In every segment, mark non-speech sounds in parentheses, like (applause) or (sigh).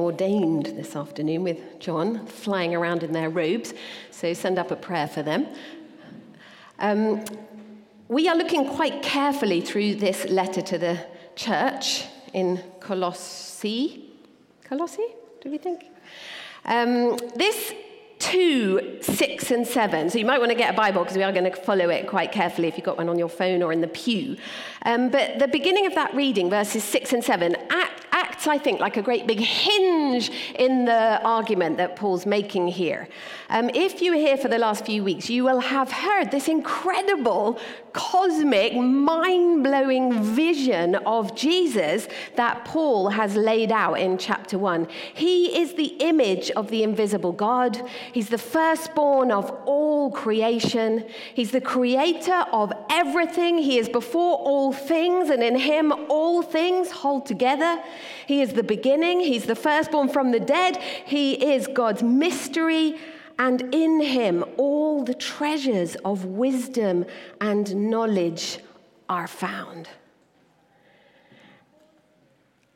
ordained this afternoon with John flying around in their robes, so send up a prayer for them. Um, we are looking quite carefully through this letter to the church in Colossae. Colossae, do we think? Um, this 2, 6, and 7. So you might want to get a Bible because we are going to follow it quite carefully if you've got one on your phone or in the pew. Um, but the beginning of that reading, verses 6 and 7, act, acts, I think, like a great big hinge in the argument that Paul's making here. Um, if you were here for the last few weeks, you will have heard this incredible, cosmic, mind blowing vision of Jesus that Paul has laid out in chapter 1. He is the image of the invisible God, he's the firstborn of all creation, he's the creator of everything, he is before all things, and in him all things hold together. He is the beginning, he's the firstborn from the dead, he is God's mystery. And in him, all the treasures of wisdom and knowledge are found.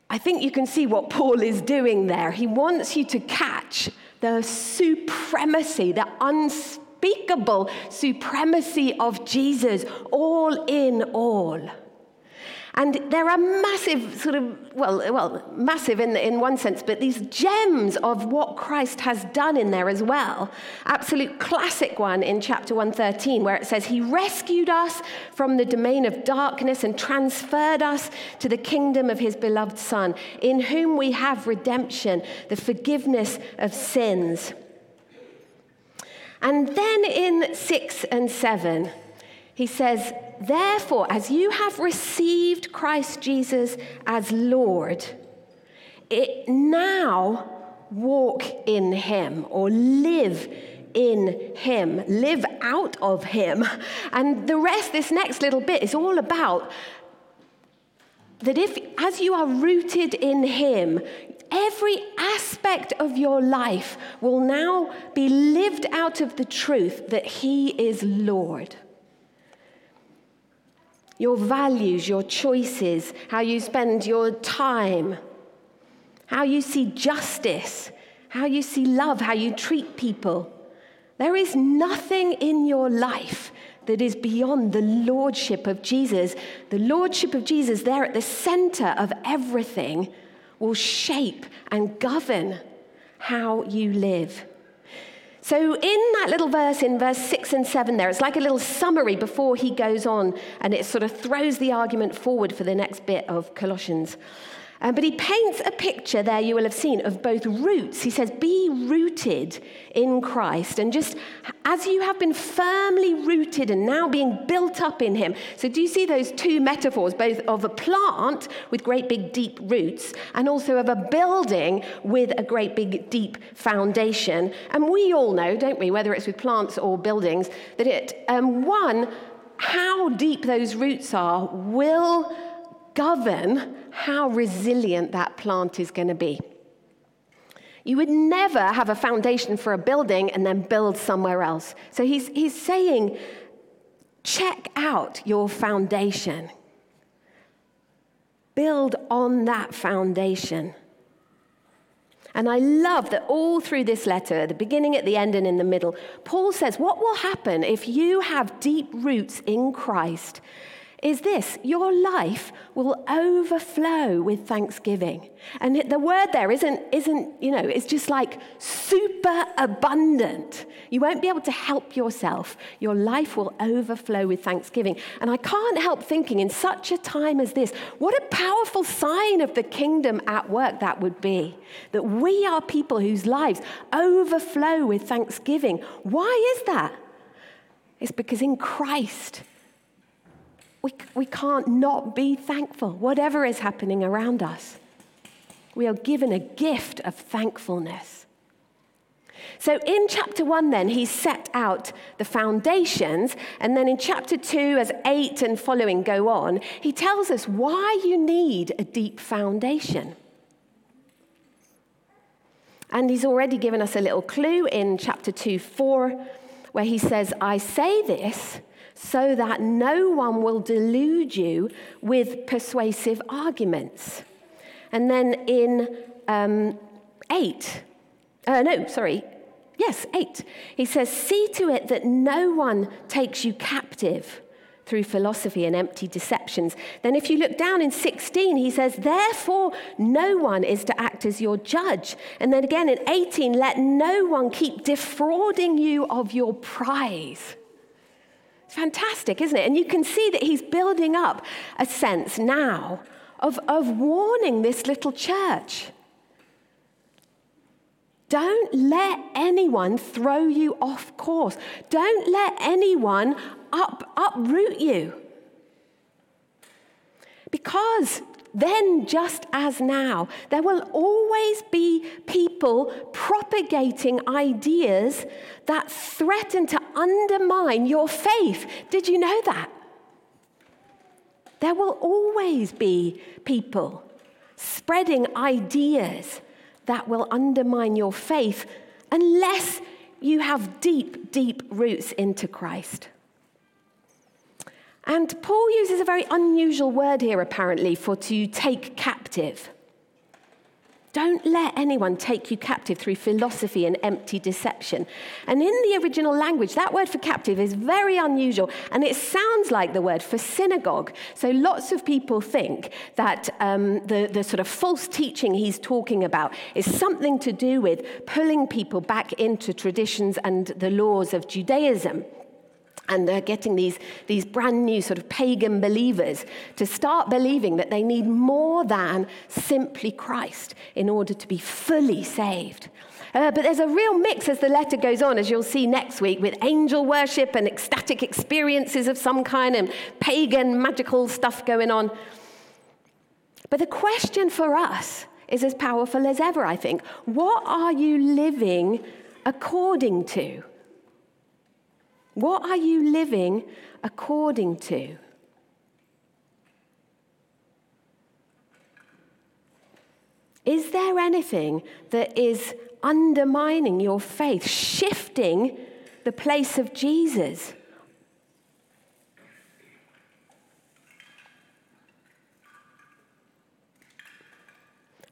I think you can see what Paul is doing there. He wants you to catch the supremacy, the unspeakable supremacy of Jesus, all in all. And there are massive, sort of, well, well massive in, in one sense, but these gems of what Christ has done in there as well. Absolute classic one in chapter 113, where it says, He rescued us from the domain of darkness and transferred us to the kingdom of His beloved Son, in whom we have redemption, the forgiveness of sins. And then in 6 and 7, he says, Therefore, as you have received Christ Jesus as Lord, it now walk in him or live in him, live out of him. And the rest, this next little bit, is all about that if, as you are rooted in him, every aspect of your life will now be lived out of the truth that he is Lord your values, your choices, how you spend your time, how you see justice, how you see love, how you treat people. There is nothing in your life that is beyond the lordship of Jesus. The lordship of Jesus, there at the center of everything, will shape and govern how you live. So, in that little verse in verse 6 and 7, there, it's like a little summary before he goes on, and it sort of throws the argument forward for the next bit of Colossians. Um, but he paints a picture there you will have seen of both roots. He says, Be rooted in Christ. And just as you have been firmly rooted and now being built up in him. So, do you see those two metaphors, both of a plant with great big deep roots and also of a building with a great big deep foundation? And we all know, don't we, whether it's with plants or buildings, that it, um, one, how deep those roots are will govern how resilient that plant is going to be. You would never have a foundation for a building and then build somewhere else. So he's, he's saying, check out your foundation. Build on that foundation. And I love that all through this letter, the beginning, at the end, and in the middle, Paul says, What will happen if you have deep roots in Christ is this your life will overflow with thanksgiving. And the word there isn't, isn't, you know, it's just like super abundant. You won't be able to help yourself. Your life will overflow with thanksgiving. And I can't help thinking, in such a time as this, what a powerful sign of the kingdom at work that would be. That we are people whose lives overflow with thanksgiving. Why is that? It's because in Christ, we, we can't not be thankful, whatever is happening around us. We are given a gift of thankfulness. So in chapter one, then, he set out the foundations. And then in chapter two, as eight and following go on, he tells us why you need a deep foundation. And he's already given us a little clue in chapter 2 4, where he says, I say this so that no one will delude you with persuasive arguments. And then in um, 8. Uh, no, sorry. Yes, 8. He says, See to it that no one takes you captive through philosophy and empty deceptions. Then, if you look down in 16, he says, Therefore, no one is to act as your judge. And then again in 18, let no one keep defrauding you of your prize. Fantastic, isn't it? And you can see that he's building up a sense now of, of warning this little church. Don't let anyone throw you off course. Don't let anyone up, uproot you. Because then, just as now, there will always be people propagating ideas that threaten to undermine your faith. Did you know that? There will always be people spreading ideas that will undermine your faith unless you have deep, deep roots into Christ. And Paul uses a very unusual word here, apparently, for to take captive. Don't let anyone take you captive through philosophy and empty deception. And in the original language, that word for captive is very unusual, and it sounds like the word for synagogue. So lots of people think that um, the, the sort of false teaching he's talking about is something to do with pulling people back into traditions and the laws of Judaism. And they're getting these, these brand new sort of pagan believers to start believing that they need more than simply Christ in order to be fully saved. Uh, but there's a real mix as the letter goes on, as you'll see next week, with angel worship and ecstatic experiences of some kind and pagan magical stuff going on. But the question for us is as powerful as ever, I think. What are you living according to? What are you living according to? Is there anything that is undermining your faith, shifting the place of Jesus?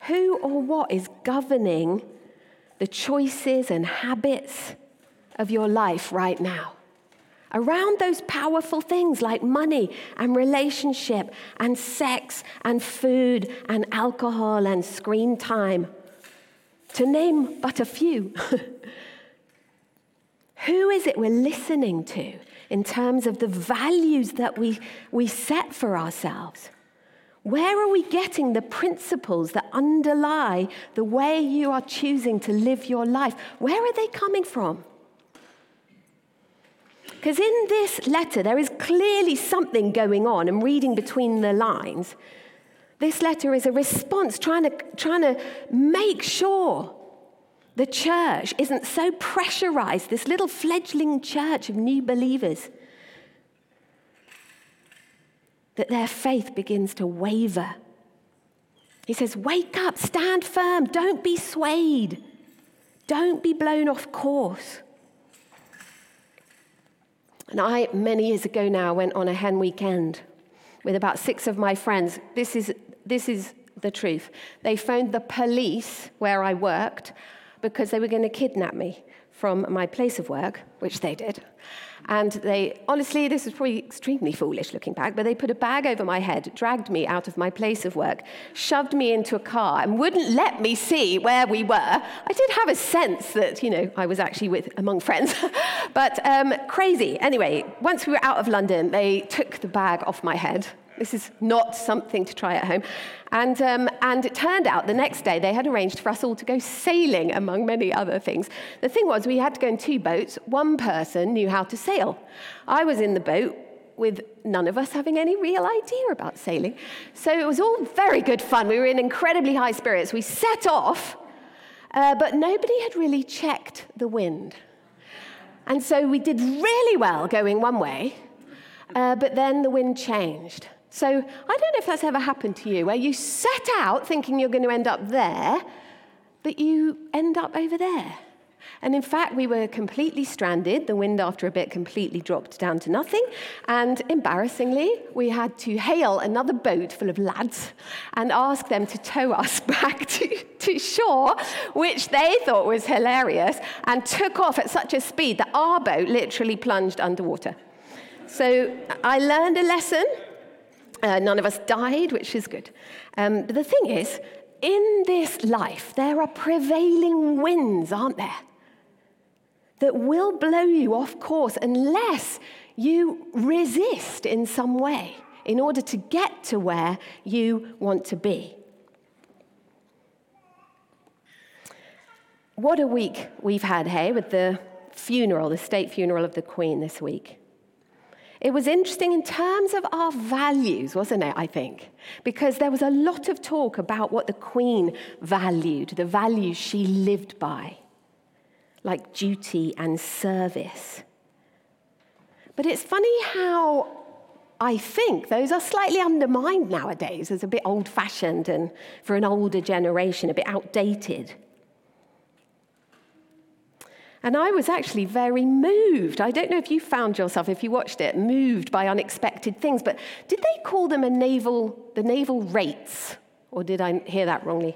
Who or what is governing the choices and habits of your life right now? Around those powerful things like money and relationship and sex and food and alcohol and screen time, to name but a few. (laughs) Who is it we're listening to in terms of the values that we, we set for ourselves? Where are we getting the principles that underlie the way you are choosing to live your life? Where are they coming from? Because in this letter, there is clearly something going on, and reading between the lines, this letter is a response trying to, trying to make sure the church isn't so pressurized, this little fledgling church of new believers, that their faith begins to waver. He says, Wake up, stand firm, don't be swayed, don't be blown off course. And I, many years ago now, went on a hen weekend with about six of my friends. This is, this is the truth. They phoned the police where I worked because they were going to kidnap me from my place of work, which they did. And they, honestly, this is probably extremely foolish looking back, but they put a bag over my head, dragged me out of my place of work, shoved me into a car, and wouldn't let me see where we were. I did have a sense that, you know, I was actually with among friends, (laughs) but um, crazy. Anyway, once we were out of London, they took the bag off my head this is not something to try at home. And, um, and it turned out the next day they had arranged for us all to go sailing, among many other things. The thing was, we had to go in two boats. One person knew how to sail. I was in the boat with none of us having any real idea about sailing. So it was all very good fun. We were in incredibly high spirits. We set off, uh, but nobody had really checked the wind. And so we did really well going one way, uh, but then the wind changed. So I don't know if that's ever happened to you, where you set out thinking you're going to end up there, but you end up over there. And in fact, we were completely stranded. The wind, after a bit, completely dropped down to nothing. And embarrassingly, we had to hail another boat full of lads and ask them to tow us (laughs) back to, to shore, which they thought was hilarious, and took off at such a speed that our boat literally plunged underwater. So I learned a lesson. Uh, none of us died, which is good. Um, but the thing is, in this life, there are prevailing winds, aren't there? that will blow you off course unless you resist in some way in order to get to where you want to be. What a week we've had, hey, with the funeral, the state funeral of the Queen this week. It was interesting in terms of our values, wasn't it? I think. Because there was a lot of talk about what the Queen valued, the values she lived by like duty and service. But it's funny how I think those are slightly undermined nowadays as a bit old fashioned and for an older generation, a bit outdated. And I was actually very moved. I don't know if you found yourself, if you watched it, moved by unexpected things, but did they call them a naval, the naval rates? Or did I hear that wrongly?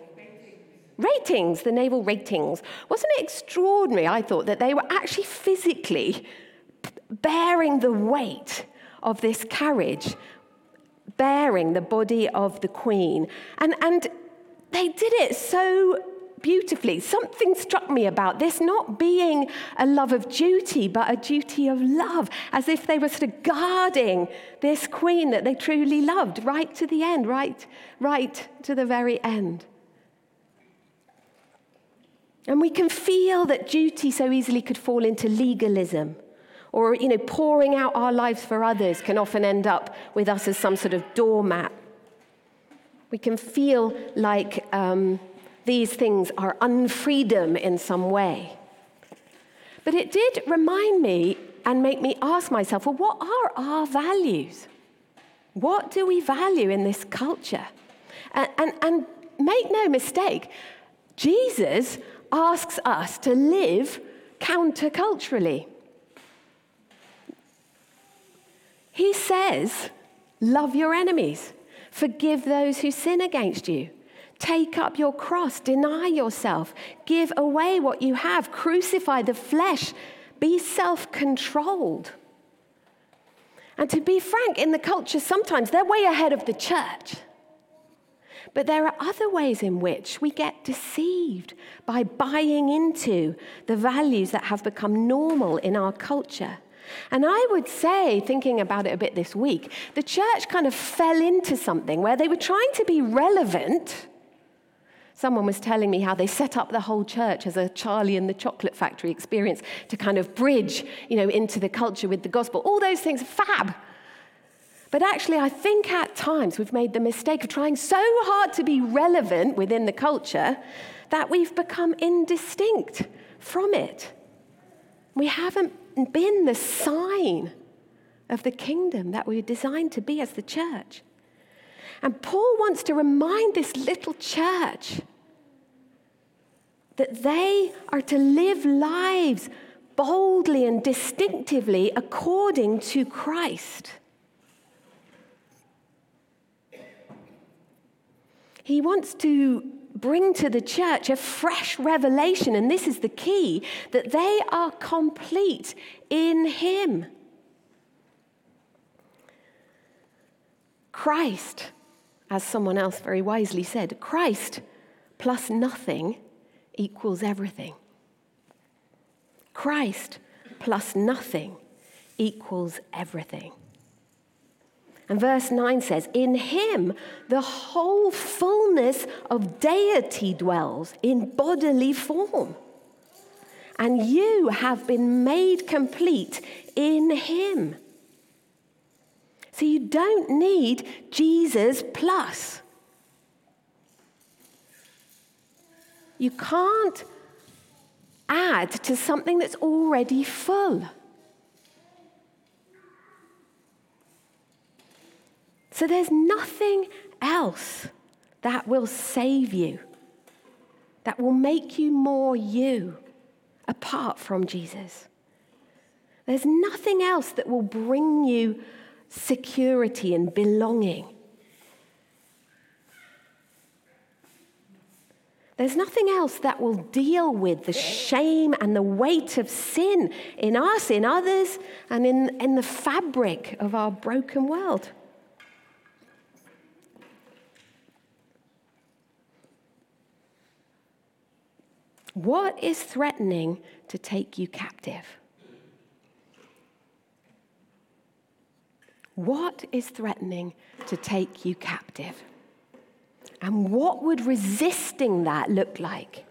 ratings, the naval ratings. Wasn't it extraordinary, I thought, that they were actually physically bearing the weight of this carriage, bearing the body of the Queen. And, and they did it so beautifully. Something struck me about this not being a love of duty, but a duty of love, as if they were sort of guarding this queen that they truly loved right to the end, right, right to the very end. And we can feel that duty so easily could fall into legalism. Or, you know, pouring out our lives for others can often end up with us as some sort of doormat. We can feel like um, these things are unfreedom in some way. But it did remind me and make me ask myself well, what are our values? What do we value in this culture? And, and, and make no mistake, Jesus asks us to live counterculturally. He says, Love your enemies, forgive those who sin against you. Take up your cross, deny yourself, give away what you have, crucify the flesh, be self controlled. And to be frank, in the culture, sometimes they're way ahead of the church. But there are other ways in which we get deceived by buying into the values that have become normal in our culture. And I would say, thinking about it a bit this week, the church kind of fell into something where they were trying to be relevant. Someone was telling me how they set up the whole church as a Charlie and the Chocolate Factory experience to kind of bridge, you know, into the culture with the gospel. All those things, are fab. But actually, I think at times we've made the mistake of trying so hard to be relevant within the culture that we've become indistinct from it. We haven't been the sign of the kingdom that we are designed to be as the church. And Paul wants to remind this little church that they are to live lives boldly and distinctively according to Christ. He wants to bring to the church a fresh revelation, and this is the key that they are complete in Him. Christ, as someone else very wisely said, Christ plus nothing equals everything. Christ plus nothing equals everything. And verse 9 says, In him the whole fullness of deity dwells in bodily form. And you have been made complete in him. So you don't need Jesus plus. You can't add to something that's already full. So there's nothing else that will save you, that will make you more you, apart from Jesus. There's nothing else that will bring you security and belonging. There's nothing else that will deal with the shame and the weight of sin in us, in others, and in, in the fabric of our broken world. What is threatening to take you captive? What is threatening to take you captive? And what would resisting that look like?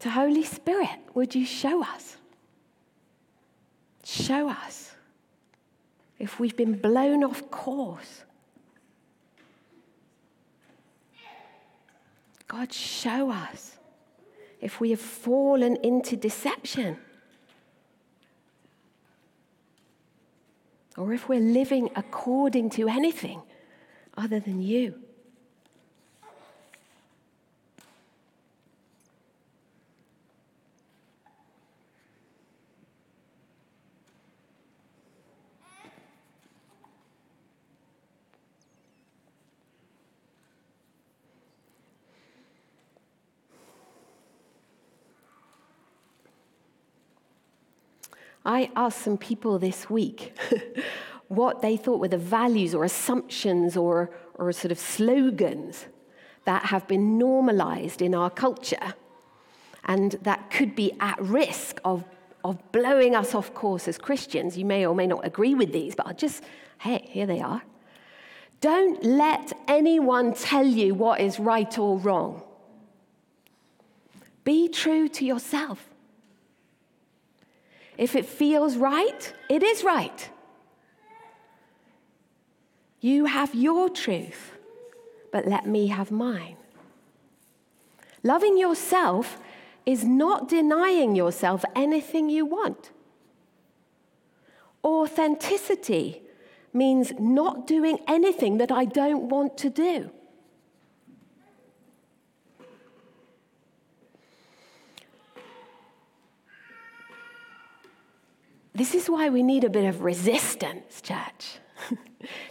To Holy Spirit, would you show us? Show us if we've been blown off course. God, show us if we have fallen into deception. Or if we're living according to anything other than you. I asked some people this week (laughs) what they thought were the values or assumptions or, or sort of slogans that have been normalized in our culture and that could be at risk of, of blowing us off course as Christians. You may or may not agree with these, but I'll just, hey, here they are. Don't let anyone tell you what is right or wrong. Be true to yourself. If it feels right, it is right. You have your truth, but let me have mine. Loving yourself is not denying yourself anything you want. Authenticity means not doing anything that I don't want to do. This is why we need a bit of resistance, church. (laughs)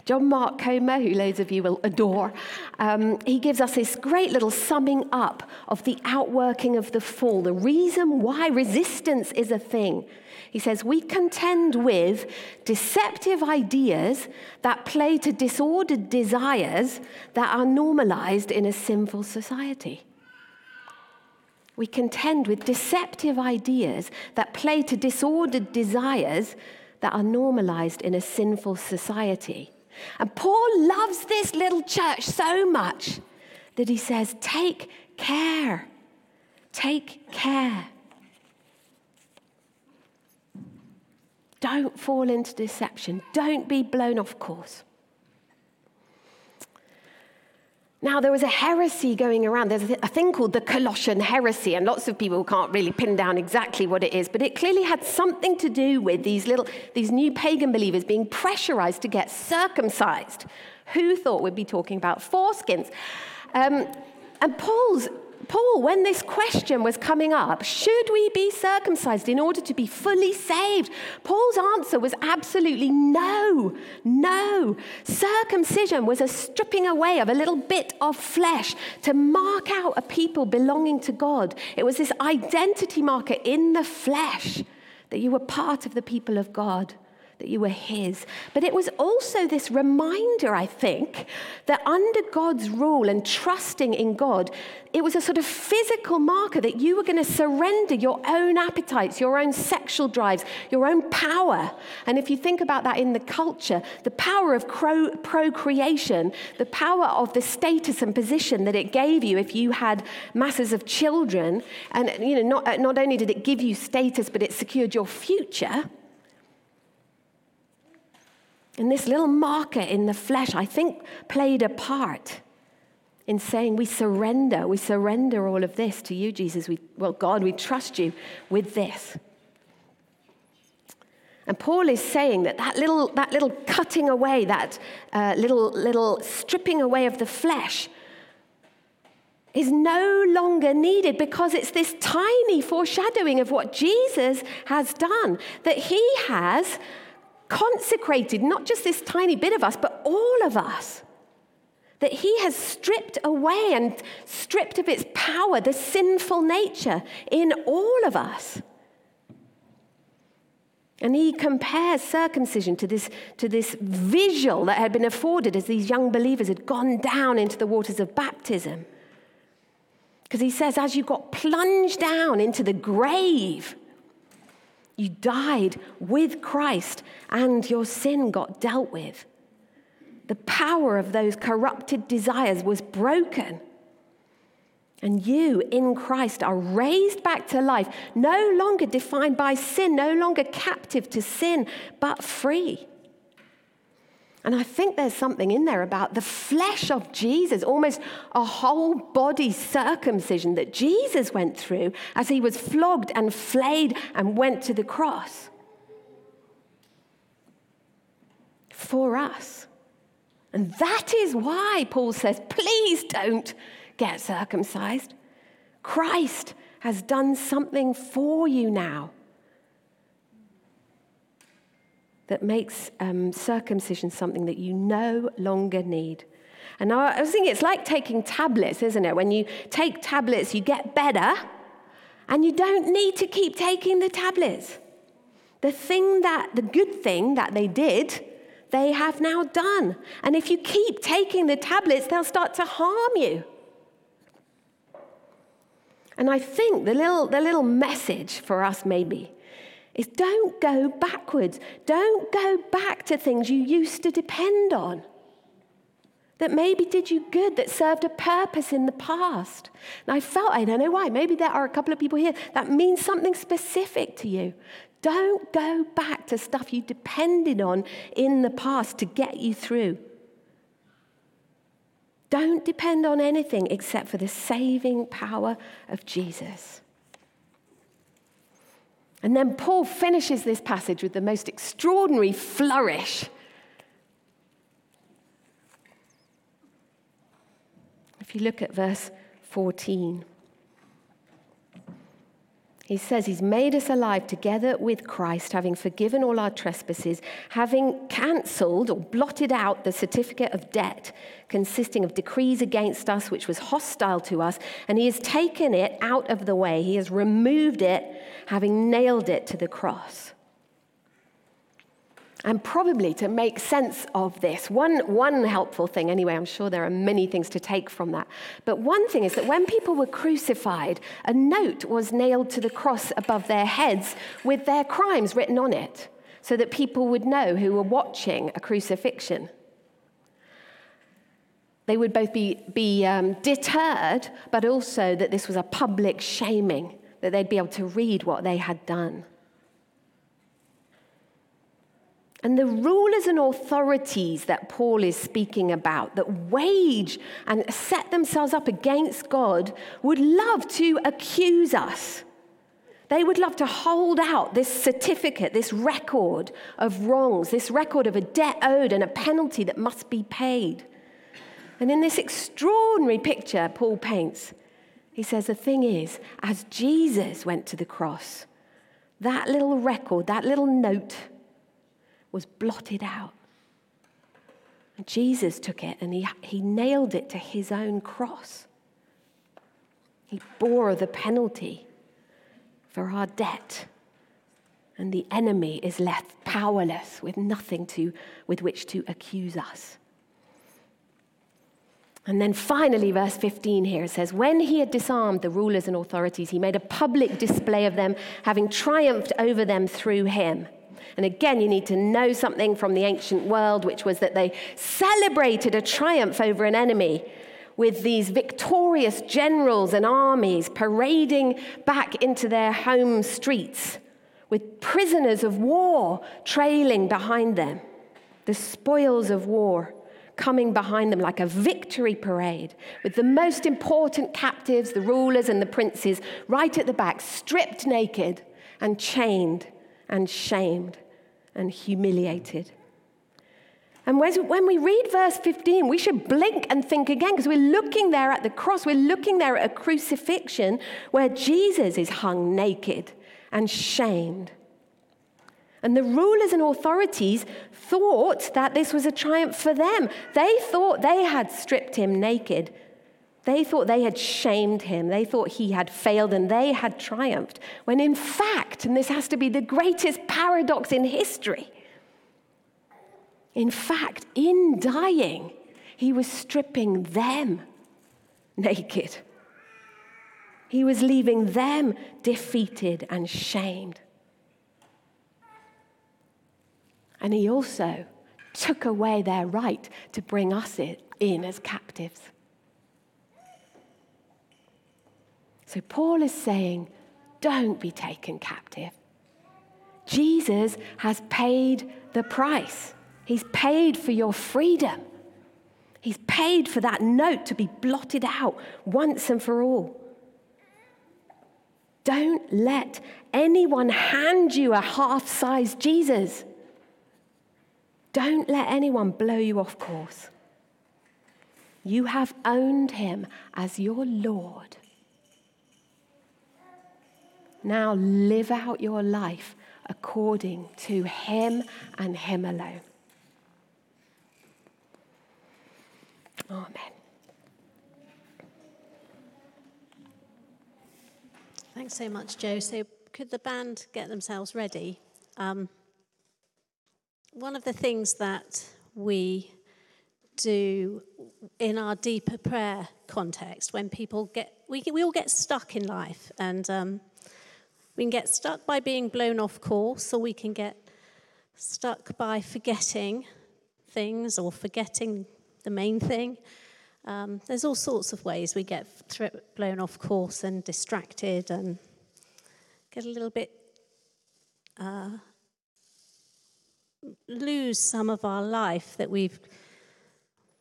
John Mark Comer, who loads of you will adore, um, he gives us this great little summing up of the outworking of the fall, the reason why resistance is a thing. He says, We contend with deceptive ideas that play to disordered desires that are normalized in a sinful society we contend with deceptive ideas that play to disordered desires that are normalized in a sinful society. And Paul loves this little church so much that he says, Take care. Take care. Don't fall into deception. Don't be blown off course. Now, there was a heresy going around. There's a thing called the Colossian heresy, and lots of people can't really pin down exactly what it is, but it clearly had something to do with these little, these new pagan believers being pressurized to get circumcised. Who thought we'd be talking about foreskins? Um, and Paul's Paul, when this question was coming up, should we be circumcised in order to be fully saved? Paul's answer was absolutely no, no. Circumcision was a stripping away of a little bit of flesh to mark out a people belonging to God. It was this identity marker in the flesh that you were part of the people of God that you were His. But it was also this reminder, I think, that under God's rule and trusting in God, it was a sort of physical marker that you were going to surrender your own appetites, your own sexual drives, your own power. And if you think about that in the culture, the power of procreation, the power of the status and position that it gave you if you had masses of children, and you know, not, not only did it give you status, but it secured your future. And this little marker in the flesh, I think, played a part in saying, We surrender, we surrender all of this to you, Jesus. We, well, God, we trust you with this. And Paul is saying that that little, that little cutting away, that uh, little, little stripping away of the flesh, is no longer needed because it's this tiny foreshadowing of what Jesus has done, that he has consecrated not just this tiny bit of us, but all of us. That he has stripped away and stripped of its power the sinful nature in all of us. And he compares circumcision to this, to this visual that had been afforded as these young believers had gone down into the waters of baptism. Because he says, as you got plunged down into the grave, you died with Christ and your sin got dealt with. The power of those corrupted desires was broken. And you in Christ are raised back to life, no longer defined by sin, no longer captive to sin, but free. And I think there's something in there about the flesh of Jesus, almost a whole body circumcision that Jesus went through as he was flogged and flayed and went to the cross for us. And that is why Paul says, please don't get circumcised. Christ has done something for you now that makes um, circumcision something that you no longer need. And I was thinking it's like taking tablets, isn't it? When you take tablets, you get better, and you don't need to keep taking the tablets. The thing that, the good thing that they did, they have now done. And if you keep taking the tablets, they'll start to harm you. And I think the little, the little message for us, maybe, is don't go backwards. Don't go back to things you used to depend on that maybe did you good, that served a purpose in the past. And I felt, I don't know why, maybe there are a couple of people here that means something specific to you. Don't go back to stuff you depended on in the past to get you through. Don't depend on anything except for the saving power of Jesus. And then Paul finishes this passage with the most extraordinary flourish. If you look at verse 14. He says he's made us alive together with Christ, having forgiven all our trespasses, having cancelled or blotted out the certificate of debt consisting of decrees against us, which was hostile to us, and he has taken it out of the way. He has removed it, having nailed it to the cross. And probably to make sense of this, one, one helpful thing, anyway, I'm sure there are many things to take from that. But one thing is that when people were crucified, a note was nailed to the cross above their heads with their crimes written on it, so that people would know who were watching a crucifixion. They would both be, be um, deterred, but also that this was a public shaming, that they'd be able to read what they had done. And the rulers and authorities that Paul is speaking about, that wage and set themselves up against God, would love to accuse us. They would love to hold out this certificate, this record of wrongs, this record of a debt owed and a penalty that must be paid. And in this extraordinary picture Paul paints, he says the thing is, as Jesus went to the cross, that little record, that little note, was blotted out. And Jesus took it and he, he nailed it to his own cross. He bore the penalty for our debt. And the enemy is left powerless with nothing to, with which to accuse us. And then finally, verse 15 here says, When he had disarmed the rulers and authorities, he made a public display of them, having triumphed over them through him. And again, you need to know something from the ancient world, which was that they celebrated a triumph over an enemy with these victorious generals and armies parading back into their home streets with prisoners of war trailing behind them, the spoils of war coming behind them like a victory parade, with the most important captives, the rulers and the princes, right at the back, stripped naked and chained and shamed and humiliated. And when we read verse 15, we should blink and think again because we're looking there at the cross. We're looking there at a crucifixion where Jesus is hung naked and shamed. And the rulers and authorities thought that this was a triumph for them. They thought they had stripped him naked. They thought they had shamed him. They thought he had failed and they had triumphed. When in fact, and this has to be the greatest paradox in history, in fact, in dying, he was stripping them naked. He was leaving them defeated and shamed. And he also took away their right to bring us in as captives. So Paul is saying, don't be taken captive. Jesus has paid the price. He's paid for your freedom. He's paid for that note to be blotted out once and for all. Don't let anyone hand you a half sized Jesus. Don't let anyone blow you off course. You have owned him as your Lord. Now live out your life according to him and him alone. Amen. Thanks so much, Joe. So, could the band get themselves ready? Um, one of the things that we do in our deeper prayer context when people get, we, we all get stuck in life, and um, we can get stuck by being blown off course, or we can get stuck by forgetting things or forgetting the main thing. Um, there's all sorts of ways we get blown off course and distracted and get a little bit uh, lose some of our life that we've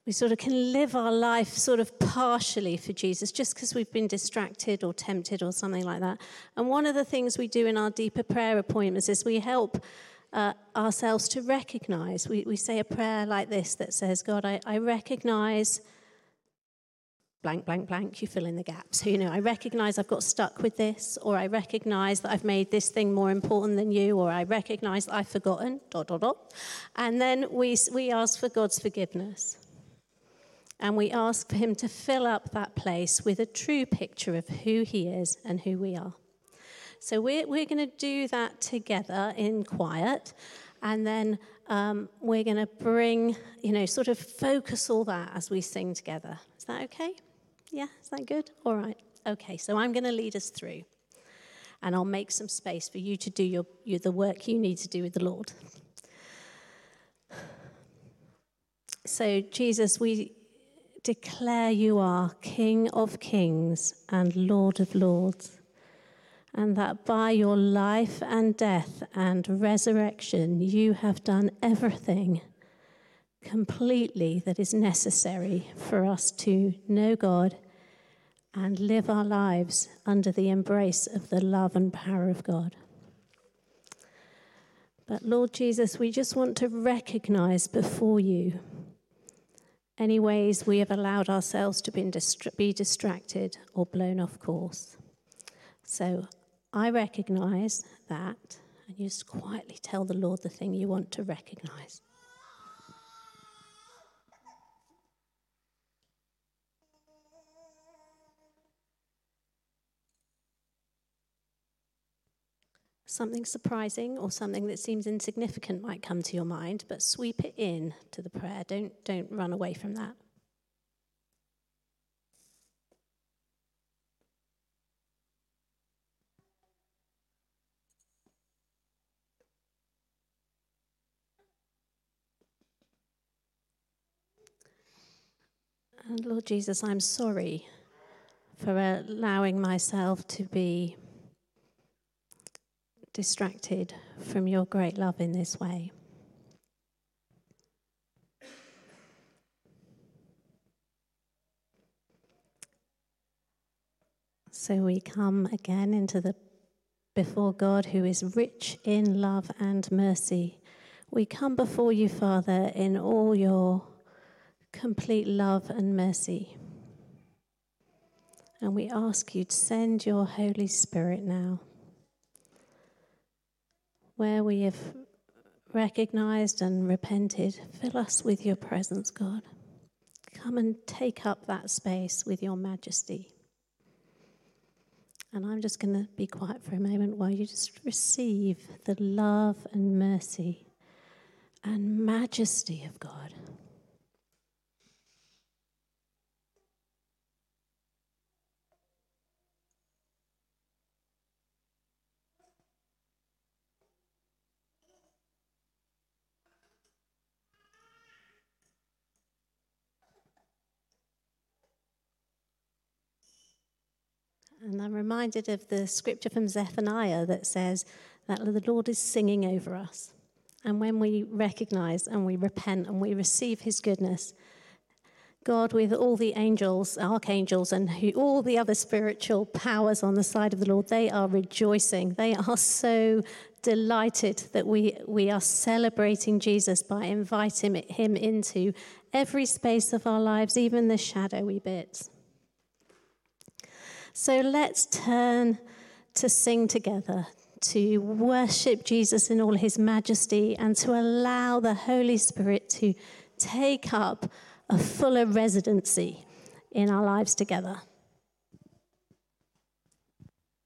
we sort of can live our life sort of partially for Jesus just because we've been distracted or tempted or something like that. And one of the things we do in our deeper prayer appointments is we help uh, ourselves to recognize. We, we say a prayer like this that says, God, I, I recognize blank, blank, blank, you fill in the gaps. So, you know, I recognize I've got stuck with this, or I recognize that I've made this thing more important than you, or I recognize I've forgotten, dot, dot, dot. And then we, we ask for God's forgiveness. And we ask for Him to fill up that place with a true picture of who He is and who we are. So we're, we're going to do that together in quiet. And then um, we're going to bring, you know, sort of focus all that as we sing together. Is that okay? Yeah, is that good? All right. Okay, so I'm going to lead us through. And I'll make some space for you to do your, your, the work you need to do with the Lord. So, Jesus, we declare you are King of kings and Lord of lords and that by your life and death and resurrection, you have done everything completely that is necessary for us to know God and live our lives under the embrace of the love and power of God. But Lord Jesus, we just want to recognize before you any ways we have allowed ourselves to be distracted or blown off course. So I recognize that, and you just quietly tell the Lord the thing you want to recognize. Something surprising or something that seems insignificant might come to your mind, but sweep it in to the prayer. Don't, don't run away from that. And Lord Jesus, I'm sorry for allowing myself to be distracted from your great love in this way. So we come again into the before God who is rich in love and mercy. We come before you, Father, in all your complete love and mercy. And we ask you to send your Holy Spirit now. Where we have recognized and repented, fill us with your presence, God. Come and take up that space with your majesty. And I'm just going to be quiet for a moment while you just receive the love and mercy and majesty of God. And I'm reminded of the scripture from Zephaniah that says that the Lord is singing over us. And when we recognize and we repent and we receive his goodness, God, with all the angels, archangels, and who, all the other spiritual powers on the side of the Lord, they are rejoicing. They are so delighted that we, we are celebrating Jesus by inviting him into every space of our lives, even the shadowy bits. So let's turn to sing together, to worship Jesus in all his majesty, and to allow the Holy Spirit to take up a fuller residency in our lives together.